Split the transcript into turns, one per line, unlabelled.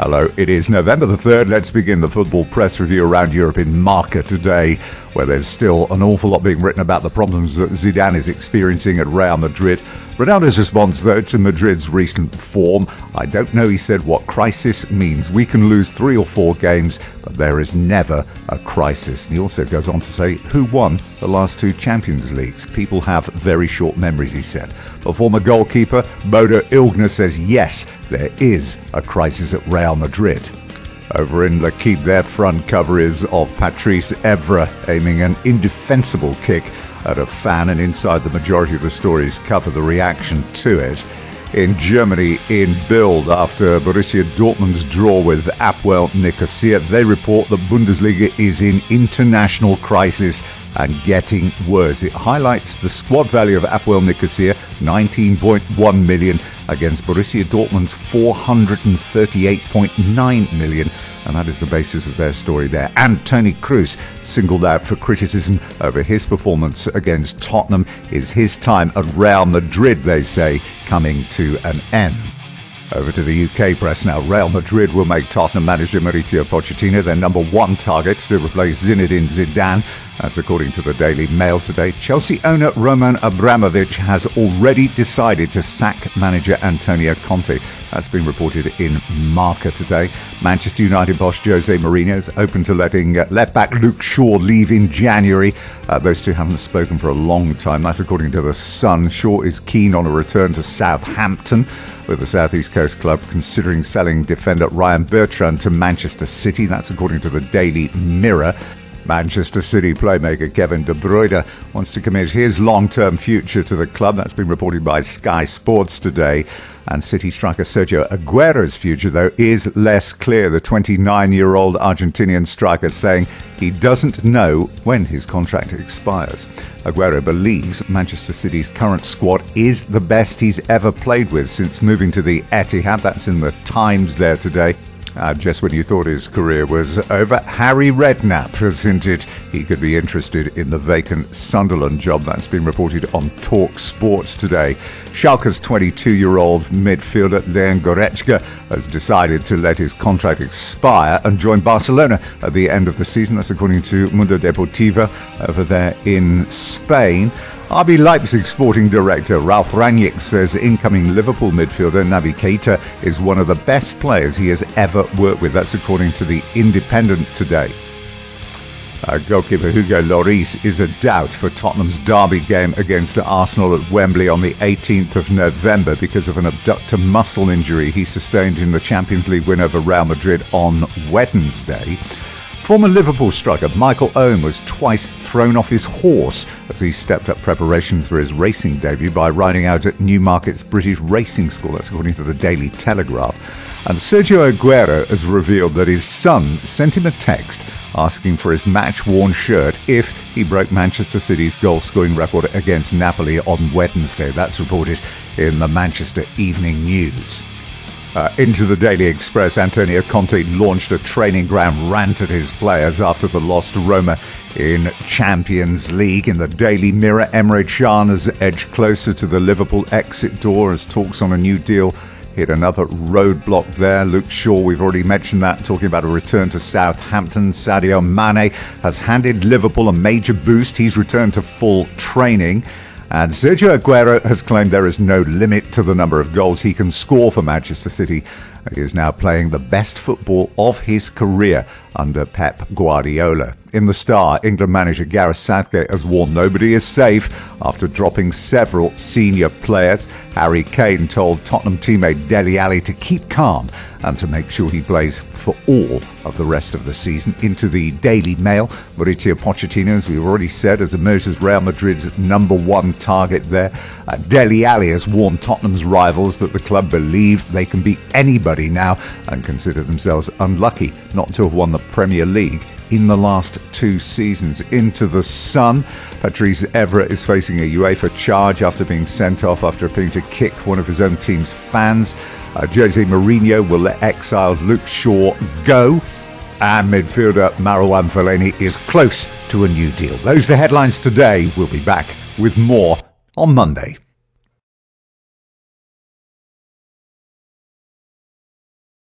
Hello, it is November the 3rd. Let's begin the football press review around Europe in Marca today, where there's still an awful lot being written about the problems that Zidane is experiencing at Real Madrid. Ronaldo's response, though, to Madrid's recent form. I don't know, he said, what crisis means. We can lose three or four games, but there is never a crisis. And he also goes on to say, who won the last two Champions Leagues? People have very short memories, he said. The former goalkeeper, Bodo Illgner says, yes, there is a crisis at Real Madrid. Over in L'Equipe, their front cover is of Patrice Evra aiming an indefensible kick at a fan, and inside the majority of the stories cover the reaction to it. In Germany, in Bild, after Borussia Dortmund's draw with Apoel Nicosia, they report that Bundesliga is in international crisis and getting worse. It highlights the squad value of Apoel Nicosia, 19.1 million, against Borussia Dortmund's 438.9 million and that is the basis of their story there. And Toni Kroos, singled out for criticism over his performance against Tottenham, is his time at Real Madrid, they say, coming to an end. Over to the UK press now. Real Madrid will make Tottenham manager Mauricio Pochettino their number one target to replace Zinedine Zidane. That's according to the Daily Mail today. Chelsea owner Roman Abramovich has already decided to sack manager Antonio Conte. That's been reported in Marca today. Manchester United boss Jose Mourinho is open to letting uh, left back Luke Shaw leave in January. Uh, those two haven't spoken for a long time. That's according to The Sun. Shaw is keen on a return to Southampton with the Southeast Coast club considering selling defender Ryan Bertrand to Manchester City. That's according to the Daily Mirror. Manchester City playmaker Kevin De Bruyne wants to commit his long-term future to the club. That's been reported by Sky Sports today. And City striker Sergio Aguero's future, though, is less clear. The 29 year old Argentinian striker saying he doesn't know when his contract expires. Aguero believes Manchester City's current squad is the best he's ever played with since moving to the Etihad. That's in the Times there today. Uh, just when you thought his career was over, Harry Redknapp has hinted he could be interested in the vacant Sunderland job. That's been reported on Talk Sports today. Schalke's 22 year old midfielder Leon Goretzka has decided to let his contract expire and join Barcelona at the end of the season. That's according to Mundo Deportivo uh, over there in Spain. RB Leipzig sporting director Ralf Rangnick says incoming Liverpool midfielder Naby Keita is one of the best players he has ever worked with. That's according to the Independent today. Uh, goalkeeper Hugo Lloris is a doubt for Tottenham's derby game against Arsenal at Wembley on the 18th of November because of an abductor muscle injury he sustained in the Champions League win over Real Madrid on Wednesday. Former Liverpool striker Michael Owen was twice thrown off his horse as he stepped up preparations for his racing debut by riding out at Newmarket's British Racing School. That's according to the Daily Telegraph. And Sergio Aguero has revealed that his son sent him a text asking for his match worn shirt if he broke Manchester City's goal scoring record against Napoli on Wednesday. That's reported in the Manchester Evening News. Uh, into the Daily Express, Antonio Conte launched a training ground rant at his players after the loss to Roma in Champions League. In the Daily Mirror, Emre Can has edged closer to the Liverpool exit door as talks on a new deal hit another roadblock there. Luke Shaw, we've already mentioned that, talking about a return to Southampton. Sadio Mane has handed Liverpool a major boost. He's returned to full training. And Sergio Aguero has claimed there is no limit to the number of goals he can score for Manchester City. He is now playing the best football of his career under Pep Guardiola. In the Star, England manager Gareth Southgate has warned nobody is safe after dropping several senior players. Harry Kane told Tottenham teammate Dele Alli to keep calm and to make sure he plays for all of the rest of the season. Into the Daily Mail, Mauricio Pochettino, as we've already said, has emerged as Real Madrid's number one target there. Uh, Dele Alli has warned Tottenham's rivals that the club believe they can beat anybody now and consider themselves unlucky not to have won the Premier League in the last two seasons. Into the Sun, Patrice Evra is facing a UEFA charge after being sent off after appearing to kick one of his own team's fans. Uh, Jose Mourinho will let exiled Luke Shaw go. And midfielder Marouane Fellaini is close to a new deal. Those are the headlines today. We'll be back with more on Monday.